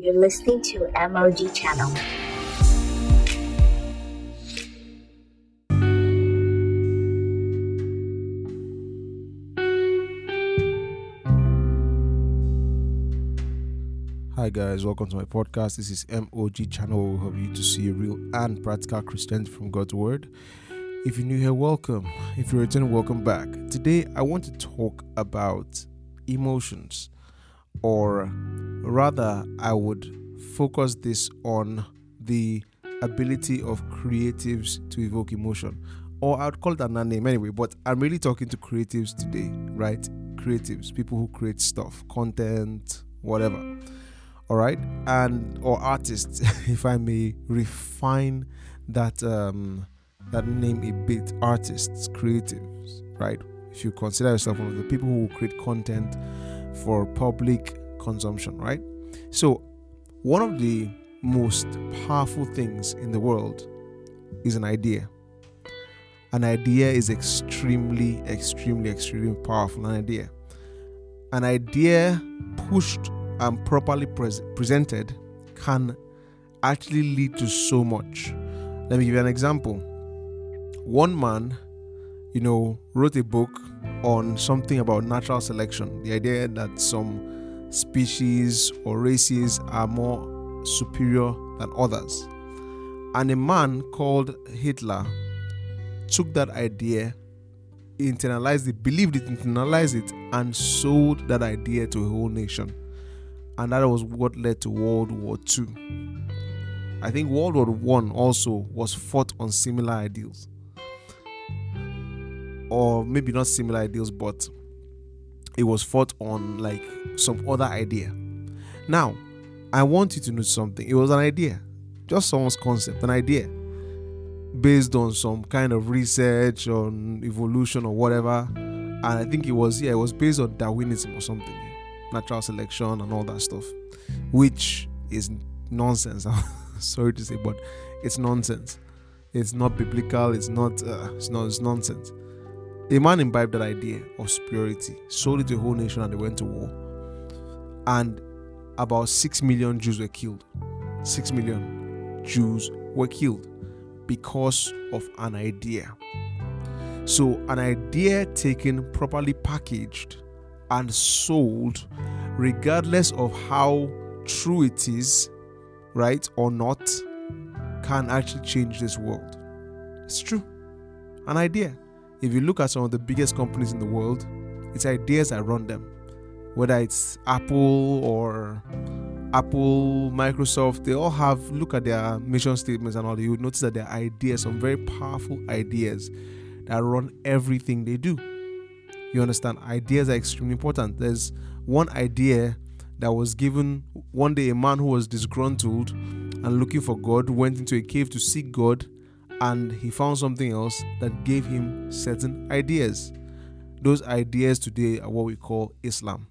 You're listening to MOG Channel. Hi guys, welcome to my podcast. This is MOG channel we help you to see real and practical Christianity from God's Word. If you're new here, welcome. If you're returning, welcome back. Today I want to talk about emotions, or rather, I would focus this on the ability of creatives to evoke emotion. Or I would call it a name anyway, but I'm really talking to creatives today, right? Creatives, people who create stuff, content, whatever all right and or artists if i may refine that um that name a bit artists creatives right if you consider yourself one of the people who create content for public consumption right so one of the most powerful things in the world is an idea an idea is extremely extremely extremely powerful an idea an idea pushed and properly pres- presented can actually lead to so much. Let me give you an example. One man, you know, wrote a book on something about natural selection, the idea that some species or races are more superior than others. And a man called Hitler took that idea, internalized it, believed it, internalized it, and sold that idea to a whole nation and that was what led to World War II. I think World War One also was fought on similar ideals, or maybe not similar ideals, but it was fought on like some other idea. Now, I want you to know something. It was an idea, just someone's concept, an idea based on some kind of research on evolution or whatever. And I think it was yeah, it was based on Darwinism or something natural selection and all that stuff, which is nonsense. Sorry to say, but it's nonsense. It's not biblical. It's not. Uh, it's not. It's nonsense. A man imbibed that idea of superiority, sold it to a whole nation, and they went to war. And about six million Jews were killed. Six million Jews were killed because of an idea. So, an idea taken properly packaged and sold, regardless of how true it is, right, or not, can actually change this world. It's true. An idea. If you look at some of the biggest companies in the world, it's ideas that run them. Whether it's Apple or Apple, Microsoft, they all have look at their mission statements and all. You would notice that their ideas, some very powerful ideas that run everything they do. You understand? Ideas are extremely important. There's one idea that was given one day a man who was disgruntled and looking for God went into a cave to seek God and he found something else that gave him certain ideas. Those ideas today are what we call Islam,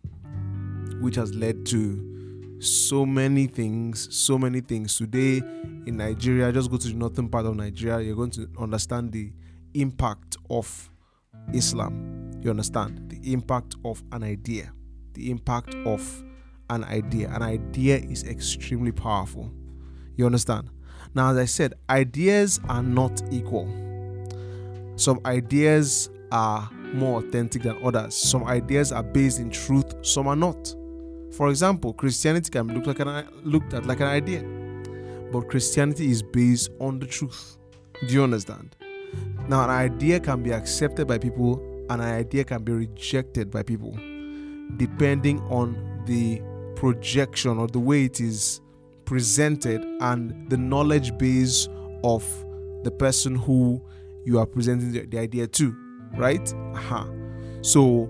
which has led to so many things, so many things. Today in Nigeria, just go to the northern part of Nigeria, you're going to understand the impact of Islam. You understand? The impact of an idea. The impact of an idea. An idea is extremely powerful. You understand? Now, as I said, ideas are not equal. Some ideas are more authentic than others. Some ideas are based in truth, some are not. For example, Christianity can look like an looked at like an idea, but Christianity is based on the truth. Do you understand? Now, an idea can be accepted by people, and an idea can be rejected by people, depending on the projection or the way it is presented and the knowledge base of the person who you are presenting the, the idea to, right? Uh-huh. So,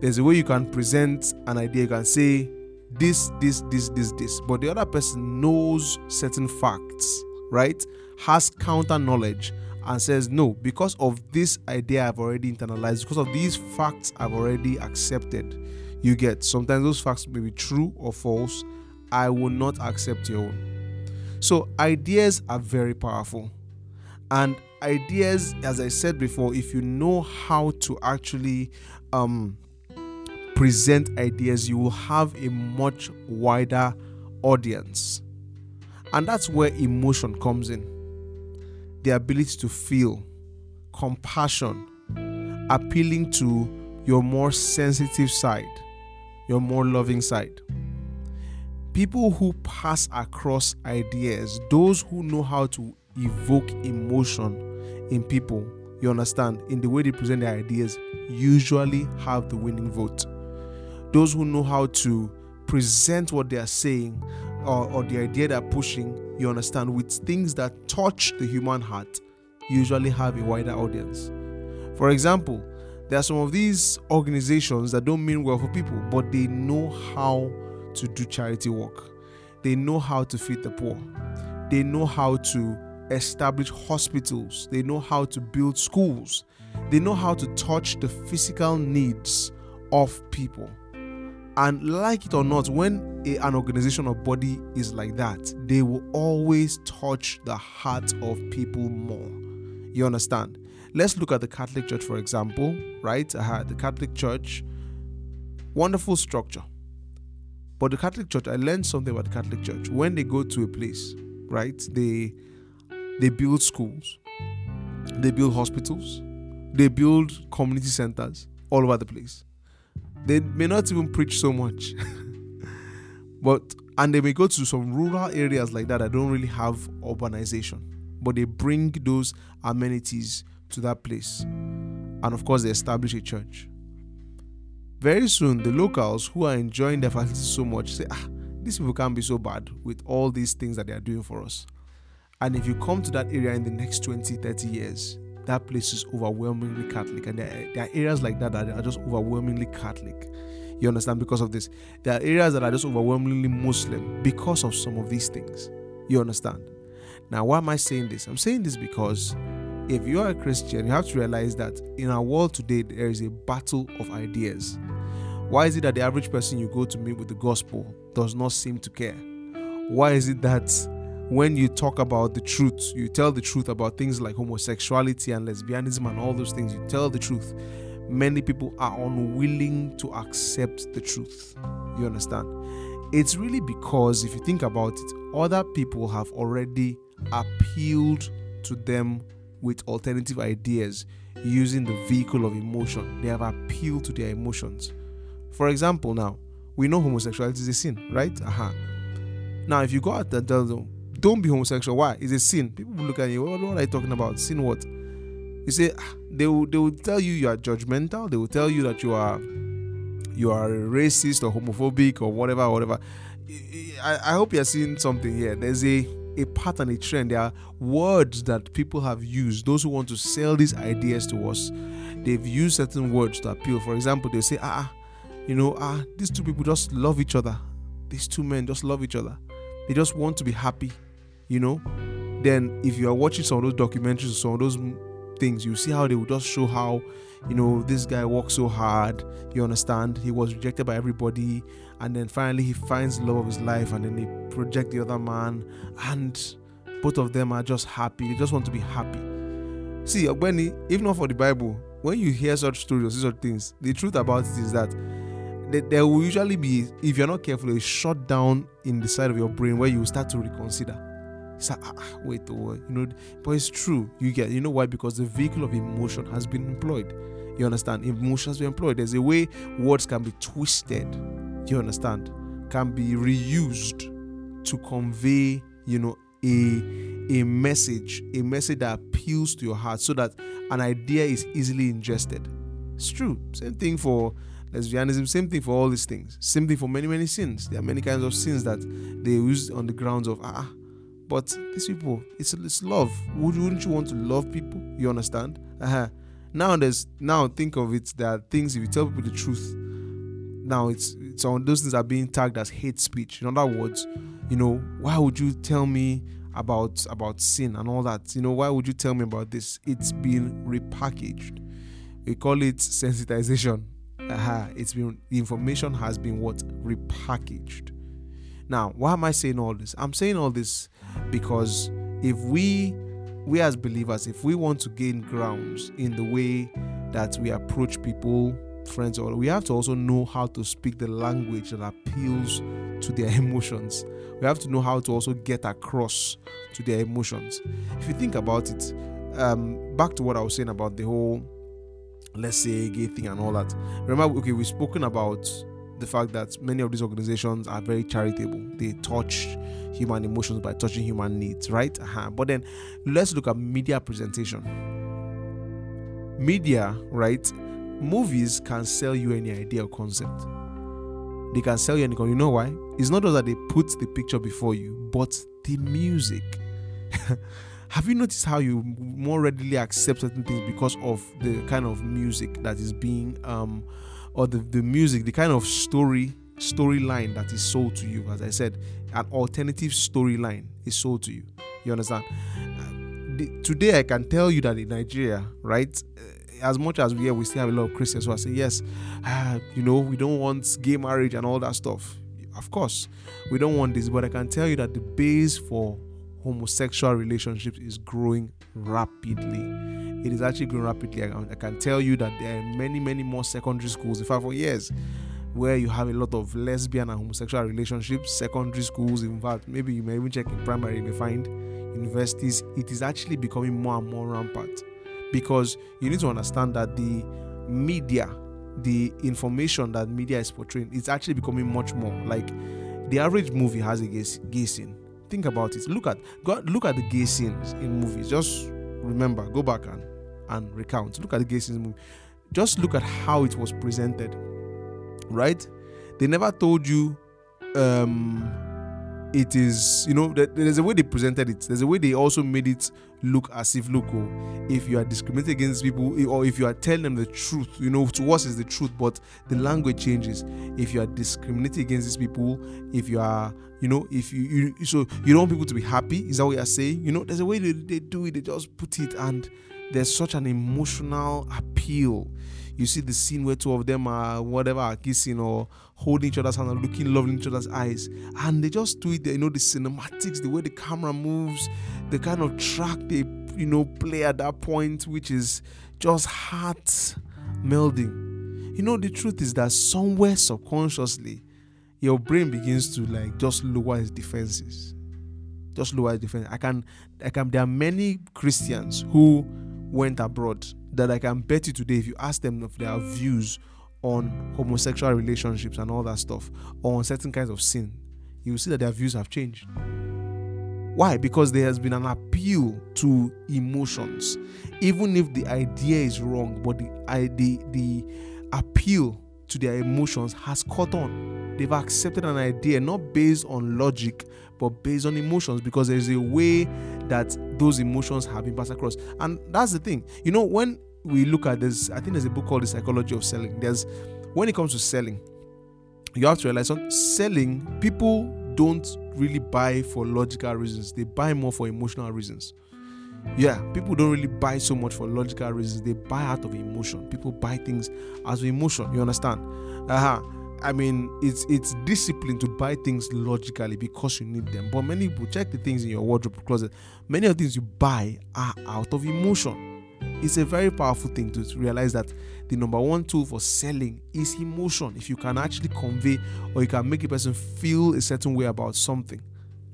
there's a way you can present an idea. You can say this, this, this, this, this, but the other person knows certain facts, right? Has counter knowledge and says, No, because of this idea I've already internalized, because of these facts I've already accepted. You get sometimes those facts may be true or false. I will not accept your own. So, ideas are very powerful. And ideas, as I said before, if you know how to actually um, present ideas, you will have a much wider audience. And that's where emotion comes in the ability to feel, compassion, appealing to your more sensitive side, your more loving side. People who pass across ideas, those who know how to evoke emotion in people, you understand, in the way they present their ideas, usually have the winning vote. Those who know how to present what they are saying or, or the idea they're pushing, you understand, with things that touch the human heart, usually have a wider audience. For example, there are some of these organizations that don't mean well for people, but they know how to do charity work. They know how to feed the poor. They know how to establish hospitals. They know how to build schools. They know how to touch the physical needs of people. And like it or not, when a, an organization or body is like that, they will always touch the heart of people more. You understand? Let's look at the Catholic Church, for example, right? Uh, the Catholic Church, wonderful structure. But the Catholic Church, I learned something about the Catholic Church. When they go to a place, right, they they build schools, they build hospitals, they build community centers all over the place. They may not even preach so much. but and they may go to some rural areas like that that don't really have urbanization. But they bring those amenities to that place. And of course they establish a church. Very soon the locals who are enjoying their facilities so much say, ah, these people can't be so bad with all these things that they are doing for us. And if you come to that area in the next 20, 30 years, that place is overwhelmingly Catholic. And there, there are areas like that that are just overwhelmingly Catholic. You understand? Because of this. There are areas that are just overwhelmingly Muslim because of some of these things. You understand? Now, why am I saying this? I'm saying this because if you are a Christian, you have to realize that in our world today, there is a battle of ideas. Why is it that the average person you go to meet with the gospel does not seem to care? Why is it that when you talk about the truth, you tell the truth about things like homosexuality and lesbianism and all those things, you tell the truth. Many people are unwilling to accept the truth. You understand? It's really because if you think about it, other people have already appealed to them with alternative ideas using the vehicle of emotion. They have appealed to their emotions. For example, now, we know homosexuality is a sin, right? Aha. Now, if you go out them, don't be homosexual. Why? It's a sin. People will look at you. What, what are you talking about? Sin what? You say ah, they will they will tell you you are judgmental. They will tell you that you are you are racist or homophobic or whatever, whatever. I, I hope you're seeing something here. There's a a pattern, a trend. There are words that people have used. Those who want to sell these ideas to us, they've used certain words to appeal. For example, they say, ah, you know, ah, these two people just love each other. These two men just love each other. They just want to be happy you know, then if you are watching some of those documentaries, some of those things, you see how they will just show how, you know, this guy worked so hard. You understand? He was rejected by everybody, and then finally he finds love of his life, and then they project the other man, and both of them are just happy. They just want to be happy. See, Ogbeni, if not for the Bible, when you hear such stories or such things, the truth about it is that there will usually be, if you're not careful, a shutdown in the side of your brain where you start to reconsider it's like, ah, ah, wait, oh, you know, but it's true. You get, you know why? Because the vehicle of emotion has been employed. You understand? Emotions been employed. There's a way words can be twisted. You understand? Can be reused to convey, you know, a a message, a message that appeals to your heart, so that an idea is easily ingested. It's true. Same thing for lesbianism, same thing for all these things. Same thing for many, many sins. There are many kinds of sins that they use on the grounds of ah but these people, it's it's love. Wouldn't you want to love people? You understand? Uh-huh. Now there's now think of it. There are things if you tell people the truth. Now it's it's on those things are being tagged as hate speech. In other words, you know, why would you tell me about about sin and all that? You know, why would you tell me about this? It's been repackaged. We call it sensitization. Uh-huh. It's been the information has been what repackaged. Now, why am I saying all this? I'm saying all this because if we we as believers if we want to gain grounds in the way that we approach people friends or we have to also know how to speak the language that appeals to their emotions. We have to know how to also get across to their emotions. If you think about it, um, back to what I was saying about the whole, let's say, gay thing and all that. Remember, okay, we've spoken about the fact that many of these organizations are very charitable. They touch human emotions by touching human needs, right? Uh-huh. But then let's look at media presentation. Media, right? Movies can sell you any idea or concept. They can sell you any. You know why? It's not just that they put the picture before you, but the music. Have you noticed how you more readily accept certain things because of the kind of music that is being um or the, the music, the kind of story storyline that is sold to you. As I said, an alternative storyline is sold to you. You understand? The, today, I can tell you that in Nigeria, right, uh, as much as we are, we still have a lot of Christians who are saying, yes, uh, you know, we don't want gay marriage and all that stuff. Of course, we don't want this, but I can tell you that the base for homosexual relationships is growing rapidly it is actually growing rapidly. I, can tell you that there are many, many more secondary schools, in fact, for years, where you have a lot of lesbian and homosexual relationships, secondary schools, in fact, maybe you may even check in primary, you may find universities, it is actually becoming more and more rampant because you need to understand that the media, the information that media is portraying, is actually becoming much more like the average movie has a gay scene. Think about it. Look at go, look at the gay scenes in movies. Just remember, go back and, and recount. Look at the gay scenes movie. Just look at how it was presented. Right? They never told you um it is you know there's a way they presented it. There's a way they also made it look as if look oh, if you are discriminating against people or if you are telling them the truth you know to us is the truth but the language changes. If you are discriminating against these people if you are you know if you, you so you don't want people to be happy is that what you're saying? You know there's a way they, they do it they just put it and there's such an emotional appeal. You see the scene where two of them are whatever are kissing or holding each other's hand and looking lovely in each other's eyes and they just do it you know the cinematics the way the camera moves the kind of track they you know play at that point which is just heart melding you know the truth is that somewhere subconsciously your brain begins to like just lower its defenses. Just lower its defense. I can, I can. There are many Christians who went abroad that I can bet you today, if you ask them of their views on homosexual relationships and all that stuff, or on certain kinds of sin, you will see that their views have changed. Why? Because there has been an appeal to emotions, even if the idea is wrong, but the the the appeal to their emotions has caught on. They've accepted an idea not based on logic, but based on emotions because there's a way that those emotions have been passed across. And that's the thing. You know, when we look at this, I think there's a book called The Psychology of Selling. There's when it comes to selling, you have to realize on selling, people don't really buy for logical reasons, they buy more for emotional reasons. Yeah, people don't really buy so much for logical reasons. They buy out of emotion. People buy things as emotion. You understand? Uh-huh. I mean, it's it's discipline to buy things logically because you need them. But many people check the things in your wardrobe closet. Many of the things you buy are out of emotion. It's a very powerful thing to realize that the number one tool for selling is emotion. If you can actually convey or you can make a person feel a certain way about something,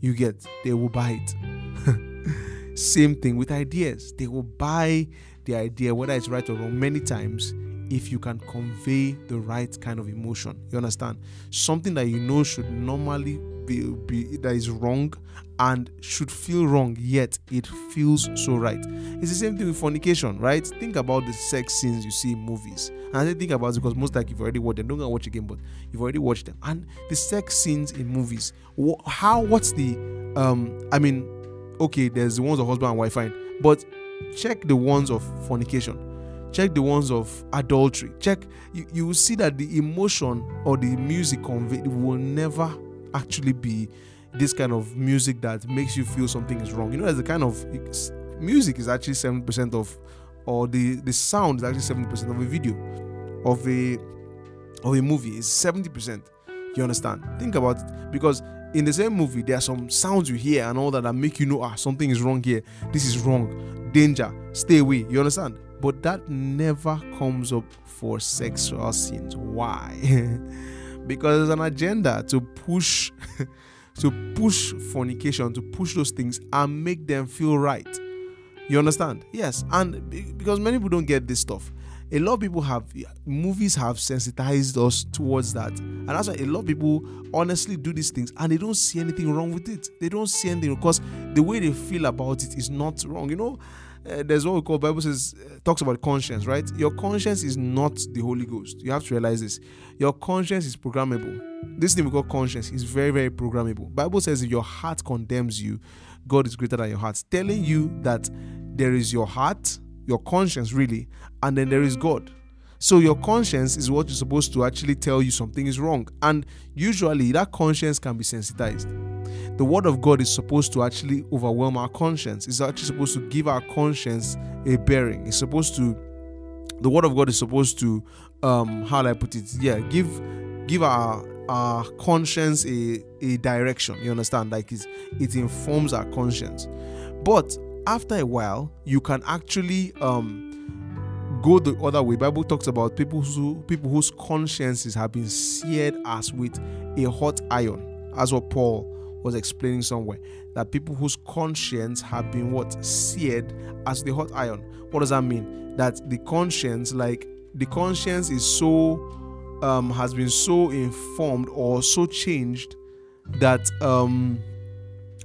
you get they will buy it. Same thing with ideas. They will buy the idea, whether it's right or wrong, many times if you can convey the right kind of emotion. You understand? Something that you know should normally be, be that is wrong and should feel wrong, yet it feels so right. It's the same thing with fornication, right? Think about the sex scenes you see in movies. And I think about it because most like you've already watched them. Don't go watch again, but you've already watched them. And the sex scenes in movies, how what's the um I mean okay, there's the ones of husband and wife, fine. But check the ones of fornication. Check the ones of adultery. Check you, you will see that the emotion or the music conveyed will never actually be this kind of music that makes you feel something is wrong. You know, there's the kind of music is actually 7% of or the, the sound is actually 70% of a video of a of a movie is 70%. You understand? Think about it. Because in the same movie, there are some sounds you hear and all that that make you know ah something is wrong here. This is wrong. Danger. Stay away. You understand? But that never comes up for sexual scenes. Why? because there's an agenda to push to push fornication, to push those things and make them feel right. You understand? Yes, and because many people don't get this stuff. A lot of people have movies have sensitized us towards that, and that's why a lot of people honestly do these things and they don't see anything wrong with it. They don't see anything because the way they feel about it is not wrong. You know, uh, there's what we call Bible says uh, talks about conscience, right? Your conscience is not the Holy Ghost. You have to realize this. Your conscience is programmable. This thing we call conscience is very very programmable. Bible says if your heart condemns you, God is greater than your heart, telling you that there is your heart, your conscience really, and then there is God. So your conscience is what you're supposed to actually tell you something is wrong, and usually that conscience can be sensitized the word of God is supposed to actually overwhelm our conscience. It's actually supposed to give our conscience a bearing. It's supposed to the word of God is supposed to um how do I put it? Yeah, give give our our conscience a, a direction. You understand? Like it's, it informs our conscience. But after a while, you can actually um go the other way. Bible talks about people who people whose consciences have been seared as with a hot iron, as what Paul was explaining somewhere that people whose conscience have been what seared as the hot iron. What does that mean? That the conscience, like the conscience, is so um, has been so informed or so changed that um,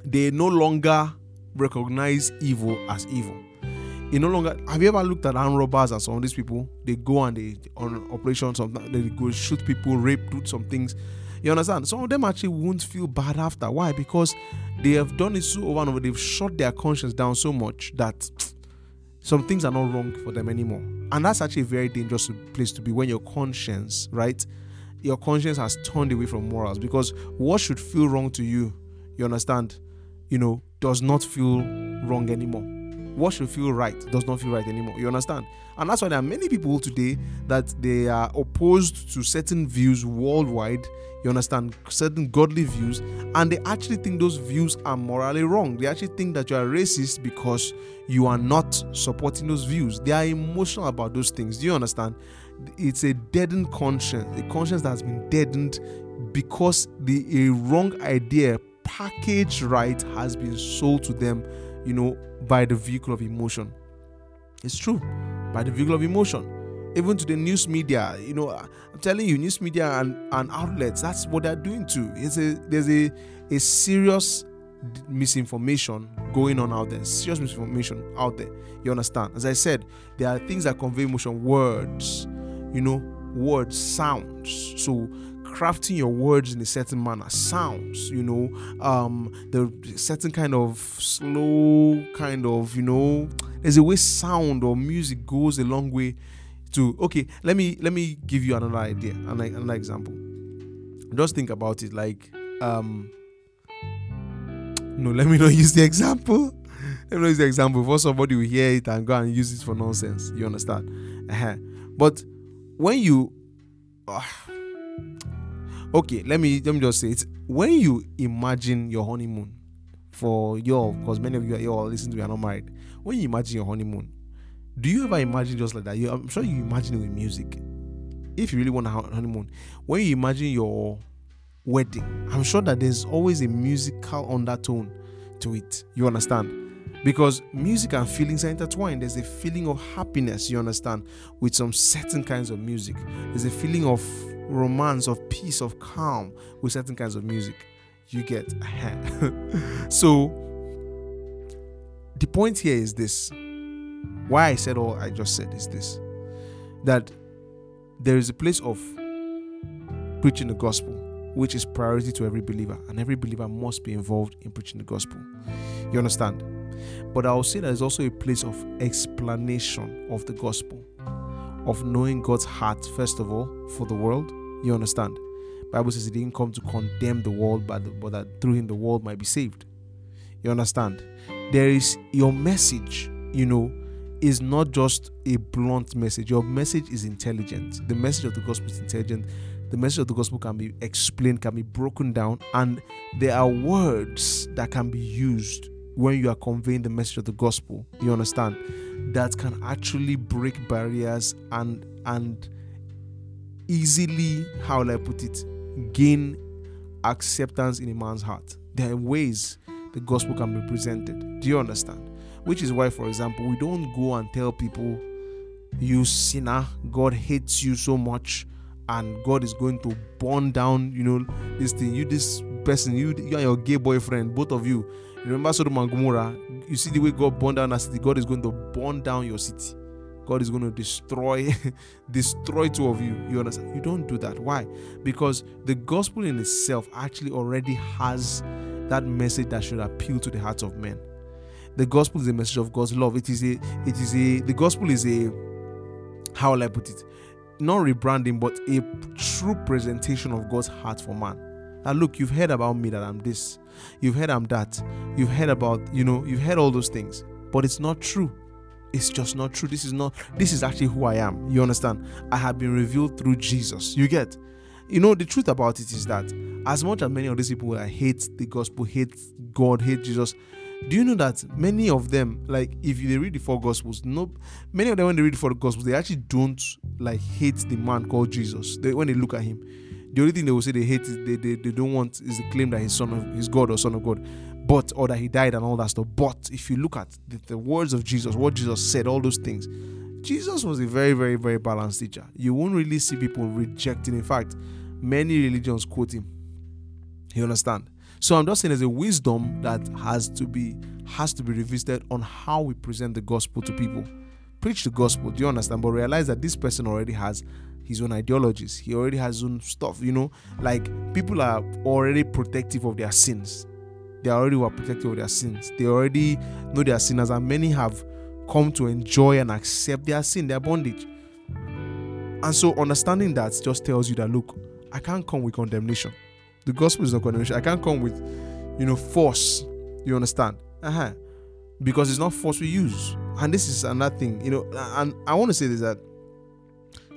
they no longer recognize evil as evil. You no longer have you ever looked at armed robbers and some of these people? They go and they on operations, sometimes they go shoot people, rape, do some things you understand? Some of them actually won't feel bad after. Why? Because they have done it so over and over. They've shut their conscience down so much that some things are not wrong for them anymore. And that's actually a very dangerous place to be when your conscience, right? Your conscience has turned away from morals because what should feel wrong to you, you understand, you know, does not feel wrong anymore what should feel right does not feel right anymore. You understand? And that's why there are many people today that they are opposed to certain views worldwide. You understand? Certain godly views, and they actually think those views are morally wrong. They actually think that you are racist because you are not supporting those views. They are emotional about those things. Do you understand? It's a deadened conscience, a conscience that has been deadened because the a wrong idea packaged right has been sold to them you know, by the vehicle of emotion. It's true, by the vehicle of emotion. Even to the news media, you know, I'm telling you, news media and, and outlets, that's what they're doing too. It's a there's a a serious misinformation going on out there, serious misinformation out there. You understand? As I said, there are things that convey emotion, words, you know, words, sounds. So crafting your words in a certain manner, sounds, you know, um, the certain kind of slow kind of, you know, there's a way sound or music goes a long way to okay, let me let me give you another idea, another example. Just think about it like um no, let me not use the example. Let me use the example for somebody will hear it and go and use it for nonsense. You understand? Uh-huh. But when you uh, okay let me let me just say it. When you imagine your honeymoon for your because many of you are all listening to me are not married. When you imagine your honeymoon do you ever imagine just like that? You, i'm sure you imagine it with music. If you really want a honeymoon when you imagine your wedding i'm sure that there's always a musical undertone to it. You understand because music and feelings are intertwined there's a feeling of happiness you understand with some certain kinds of music there's a feeling of romance, of peace, of calm with certain kinds of music. You get so the point here is this. Why I said all I just said is this that there is a place of preaching the gospel, which is priority to every believer, and every believer must be involved in preaching the gospel. You understand? But I will say there's also a place of explanation of the gospel, of knowing God's heart, first of all, for the world, you understand? Bible says he didn't come to condemn the world, but, but that through him the world might be saved. You understand? There is your message, you know, is not just a blunt message. Your message is intelligent. The message of the gospel is intelligent. The message of the gospel can be explained, can be broken down, and there are words that can be used when you are conveying the message of the gospel. You understand? That can actually break barriers and and easily, how will I put it, gain acceptance in a man's heart. There are ways the gospel can be presented. Do you understand? Which is why, for example, we don't go and tell people, you sinner, God hates you so much, and God is going to burn down, you know, this thing. You, this person, you, you and your gay boyfriend, both of you. Remember Sodom and Gomorrah? You see the way God burned down a city. God is going to burn down your city. God is going to destroy, destroy two of you. You understand? You don't do that. Why? Because the gospel in itself actually already has that message that should appeal to the hearts of men. The gospel is a message of God's love. It is a, it is a, the gospel is a, how will I put it? Not rebranding, but a true presentation of God's heart for man. Now, look, you've heard about me that I'm this, you've heard I'm that, you've heard about, you know, you've heard all those things, but it's not true it's just not true. This is not, this is actually who I am. You understand? I have been revealed through Jesus. You get? You know, the truth about it is that as much as many of these people that hate the gospel, hate God, hate Jesus, do you know that many of them, like if they read the four gospels, no, many of them when they read the four gospels, they actually don't like hate the man called Jesus. They, when they look at him, the only thing they will say they hate is they, they, they don't want is the claim that he's son of he's God or son of God but or that he died and all that stuff. But if you look at the, the words of Jesus, what Jesus said, all those things, Jesus was a very, very, very balanced teacher. You won't really see people rejecting. In fact, many religions quote him. You understand? So I'm just saying there's a wisdom that has to be has to be revisited on how we present the gospel to people. Preach the gospel, do you understand? But realize that this person already has his own ideologies. He already has his own stuff, you know. Like people are already protective of their sins they already were protective of their sins. They already know their sinners, and many have come to enjoy and accept their sin, their bondage. And so, understanding that just tells you that look, I can't come with condemnation. The gospel is not condemnation. I can't come with, you know, force. You understand? Uh-huh. Because it's not force we use. And this is another thing, you know. And I want to say this that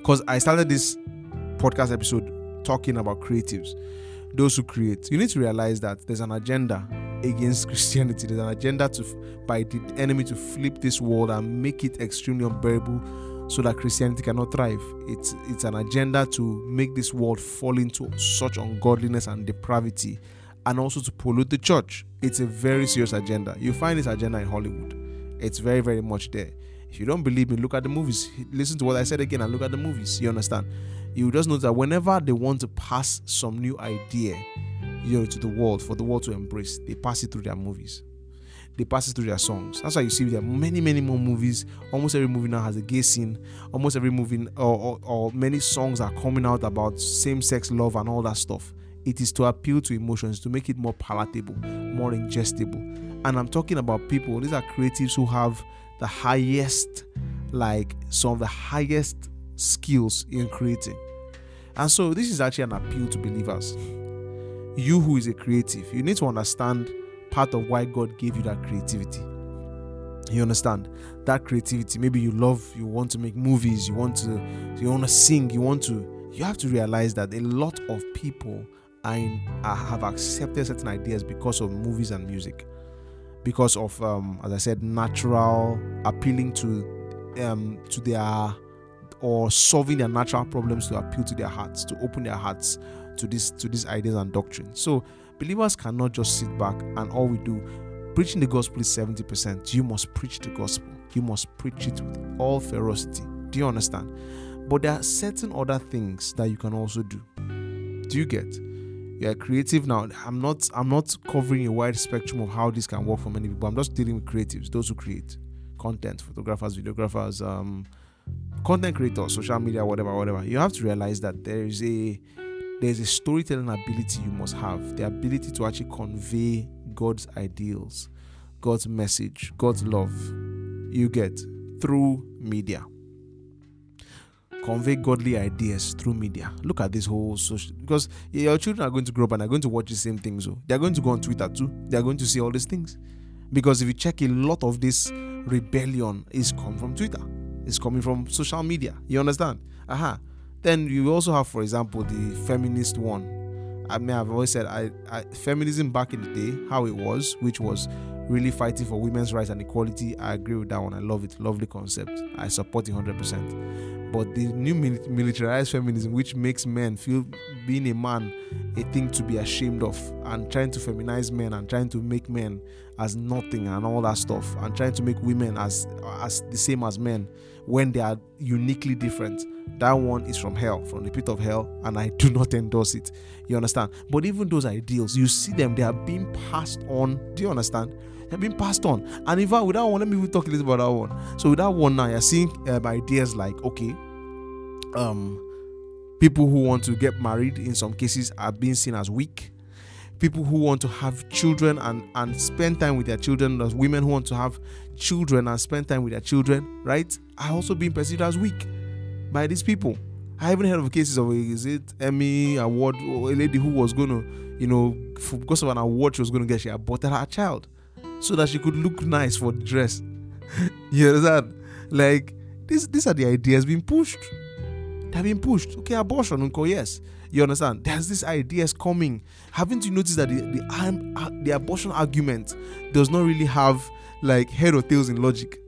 because I started this podcast episode talking about creatives those who create. You need to realize that there's an agenda against Christianity. There's an agenda to by the enemy to flip this world and make it extremely unbearable so that Christianity cannot thrive. It's it's an agenda to make this world fall into such ungodliness and depravity and also to pollute the church. It's a very serious agenda. You find this agenda in Hollywood. It's very, very much there. If you don't believe me, look at the movies. Listen to what I said again and look at the movies. You understand? you just know that whenever they want to pass some new idea, you know, to the world for the world to embrace, they pass it through their movies. They pass it through their songs. That's why you see there are many, many more movies. Almost every movie now has a gay scene. Almost every movie or, or, or many songs are coming out about same-sex love and all that stuff. It is to appeal to emotions, to make it more palatable, more ingestible. And I'm talking about people, these are creatives who have the highest, like some of the highest skills in creating. And so, this is actually an appeal to believers. You who is a creative, you need to understand part of why God gave you that creativity. You understand that creativity. Maybe you love, you want to make movies, you want to, you want to sing, you want to. You have to realize that a lot of people are in, are, have accepted certain ideas because of movies and music, because of, um, as I said, natural appealing to, um, to their or solving their natural problems to appeal to their hearts, to open their hearts to this to these ideas and doctrines. So believers cannot just sit back and all we do preaching the gospel is 70%. You must preach the gospel. You must preach it with all ferocity. Do you understand? But there are certain other things that you can also do. Do you get? You're creative now. I'm not I'm not covering a wide spectrum of how this can work for many people. I'm just dealing with creatives, those who create content, photographers, videographers, um, content creators social media, whatever, whatever, you have to realize that there is a there's a storytelling ability you must have, the ability to actually convey God's ideals, God's message, God's love. You get through media. Convey godly ideas through media. Look at this whole social because your children are going to grow up and are going to watch the same things. So they're going to go on Twitter too. They're going to see all these things. Because if you check a lot of this rebellion is come from Twitter It's coming from social media. You understand? Aha. Uh-huh. Then you also have, for example, the feminist one. I mean, I've always said I, I, feminism back in the day, how it was, which was really fighting for women's rights and equality. I agree with that one. I love it. Lovely concept. I support it 100%. But the new militarized feminism, which makes men feel being a man a thing to be ashamed of, and trying to feminize men and trying to make men as nothing and all that stuff, and trying to make women as as the same as men when they are uniquely different. That one is from hell, from the pit of hell, and I do not endorse it. You understand? But even those ideals, you see them, they are being passed on. Do you understand? They're being passed on. And in fact, with that one, let me talk a little about that one. So with that one now, you're seeing um, ideas like, okay, um, people who want to get married in some cases are being seen as weak people who want to have children and and spend time with their children as women who want to have children and spend time with their children right are also being perceived as weak by these people i haven't heard of cases of is it emmy award or a lady who was going to you know because of an award she was going to get she aborted her child so that she could look nice for the dress you understand like this these are the ideas being pushed they're being pushed okay abortion uncle yes you understand? There's these ideas coming. Haven't you noticed that the the, uh, the abortion argument does not really have like head or tails in logic?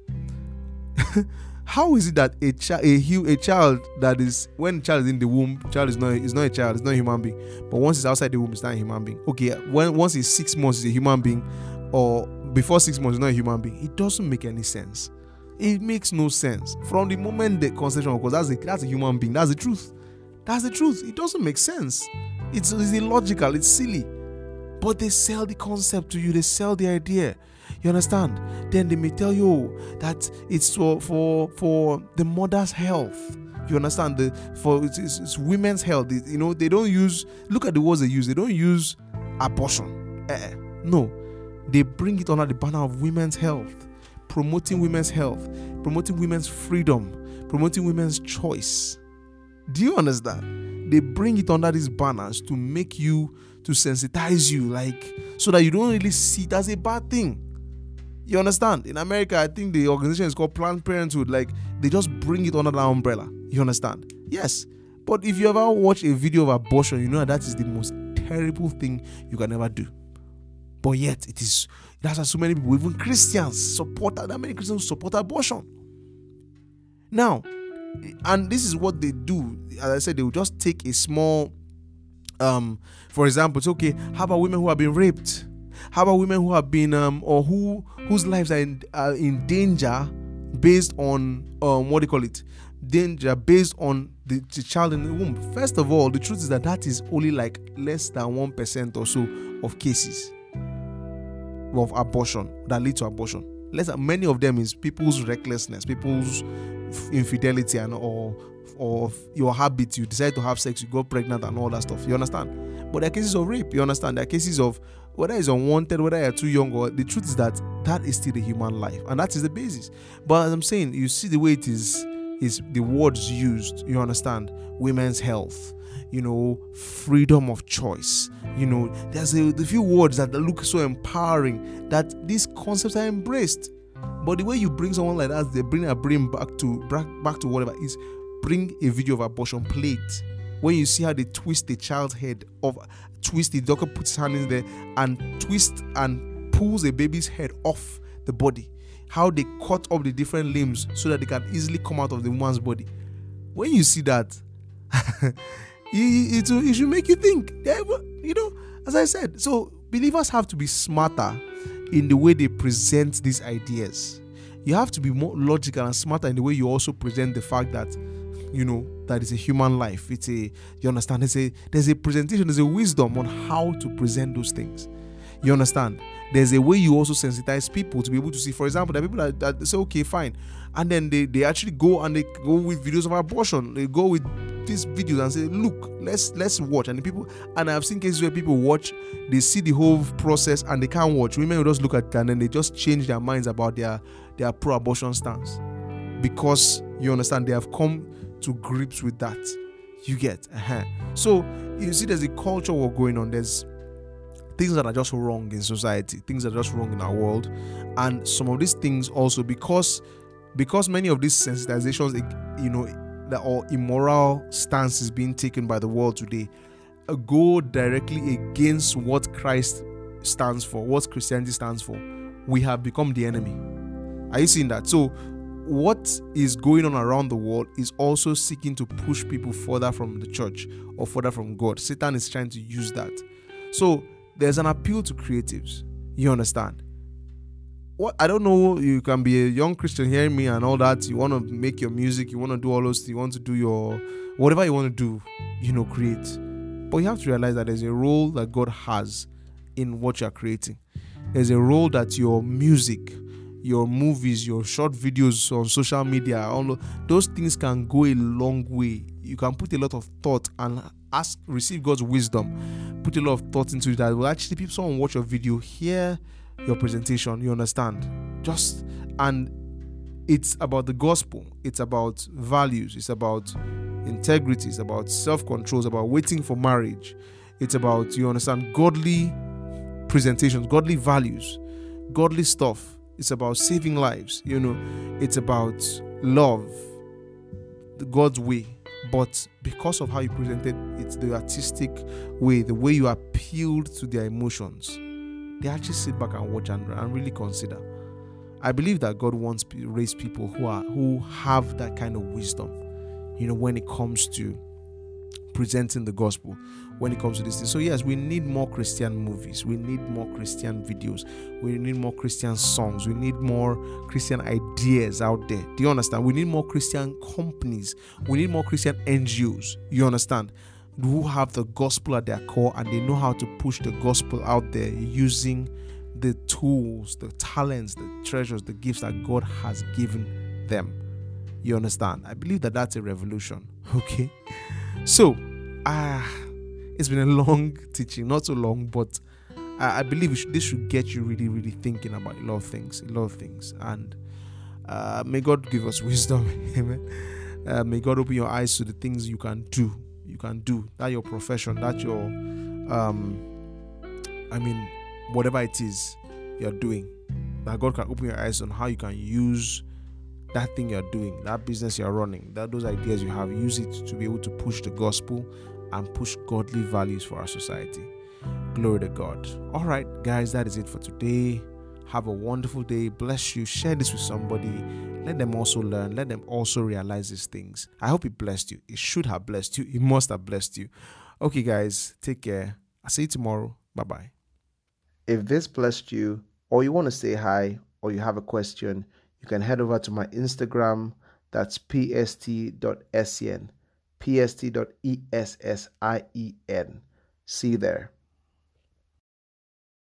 How is it that a child, a, a child that is when child is in the womb, child is not is not a child, it's not a human being. But once it's outside the womb, it's not a human being. Okay, when once it's six months, it's a human being, or before six months, not a human being. It doesn't make any sense. It makes no sense from the moment the conception because that's a that's a human being. That's the truth. That's the truth. It doesn't make sense. It's, it's illogical. It's silly. But they sell the concept to you. They sell the idea. You understand? Then they may tell you that it's for for, for the mother's health. You understand? The for it's, it's, it's women's health. you know they don't use. Look at the words they use. They don't use abortion. Eh, no, they bring it under the banner of women's health, promoting women's health, promoting women's freedom, promoting women's choice. Do you understand? They bring it under these banners to make you to sensitize you, like so that you don't really see it as a bad thing. You understand? In America, I think the organization is called Planned Parenthood. Like they just bring it under that umbrella. You understand? Yes. But if you ever watch a video of abortion, you know that, that is the most terrible thing you can ever do. But yet it is that's why so many people, even Christians, support that many Christians support abortion. Now, and this is what they do. As i said they will just take a small um for example it's okay how about women who have been raped? How about women who have been um or who whose lives are in, uh, in danger based on um what do you call it? Danger based on the, the child in the womb. First of all the truth is that that is only like less than 1% or so of cases of abortion that lead to abortion than many of them is people's recklessness people's infidelity and or or your habit, you decide to have sex, you got pregnant and all that stuff. You understand? But there are cases of rape. You understand? There are cases of whether it's unwanted, whether you're too young, or the truth is that that is still a human life, and that is the basis. But as I'm saying, you see the way it is is the words used. You understand? Women's health, you know, freedom of choice. You know, there's a, a few words that look so empowering that these concepts are embraced. But the way you bring someone like that, they bring a bring back to back, back to whatever is bring a video of abortion, play it. When you see how they twist the child's head of twist the doctor puts his hand in there and twist and pulls the baby's head off the body. How they cut up the different limbs so that they can easily come out of the woman's body. When you see that, it, it, it should make you think. Eh, you know, as I said, so believers have to be smarter in the way they present these ideas. You have to be more logical and smarter in the way you also present the fact that you know that is a human life. It's a you understand. There's a there's a presentation. There's a wisdom on how to present those things. You understand? There's a way you also sensitize people to be able to see. For example, there are people that, that say, okay, fine, and then they they actually go and they go with videos of abortion. They go with these videos and say, look, let's let's watch. And people and I've seen cases where people watch, they see the whole process and they can't watch. Women will just look at it and then they just change their minds about their their pro-abortion stance because you understand they have come to grips with that. You get, uh-huh. so you see, there's a culture war going on. There's things that are just wrong in society, things that are just wrong in our world, and some of these things also because because many of these sensitizations, you know, that or immoral stance is being taken by the world today uh, go directly against what Christ stands for, what Christianity stands for, we have become the enemy. Are you seeing that? So what is going on around the world is also seeking to push people further from the church or further from God. Satan is trying to use that. So there's an appeal to creatives. You understand? What I don't know, you can be a young Christian hearing me and all that. You want to make your music, you want to do all those things, you want to do your whatever you want to do, you know, create. But you have to realize that there's a role that God has in what you're creating. There's a role that your music, your movies, your short videos on social media, all those things can go a long way. You can put a lot of thought and ask, receive God's wisdom, put a lot of thought into. That will actually, people someone watch your video, hear your presentation, you understand. Just and it's about the gospel. It's about values. It's about integrity. It's about self-control. It's about waiting for marriage. It's about you understand godly presentations, godly values, godly stuff it's about saving lives, you know, it's about love, God's way. But because of how you presented it's the artistic way, the way you appealed to their emotions, they actually sit back and watch and, and really consider. I believe that God wants to raise people who are who have that kind of wisdom, you know, when it comes to presenting the gospel when it comes to this thing. So, yes, we need more Christian movies, we need more Christian videos, we need more Christian songs, we need more Christian ideas out there. Do you understand? We need more Christian companies, we need more Christian NGOs. You understand? Who have the gospel at their core and they know how to push the gospel out there using the tools, the talents, the treasures, the gifts that God has given them. You understand? I believe that that's a revolution. Okay. So, ah, uh, it's been a long teaching, not so long, but I, I believe should, this should get you really, really thinking about a lot of things, a lot of things. And uh, may God give us wisdom. Amen. Uh, may God open your eyes to the things you can do. You can do that your profession, that your, um, I mean, whatever it is you're doing. That God can open your eyes on how you can use that thing you're doing, that business you're running, that those ideas you have, use it to be able to push the gospel and push godly values for our society. Glory to God. All right, guys, that is it for today. Have a wonderful day. Bless you. Share this with somebody. Let them also learn. Let them also realize these things. I hope it blessed you. It should have blessed you. It must have blessed you. Okay, guys, take care. I'll see you tomorrow. Bye bye. If this blessed you, or you want to say hi, or you have a question, you can head over to my Instagram. That's pst.sen, pst.essien. See you there.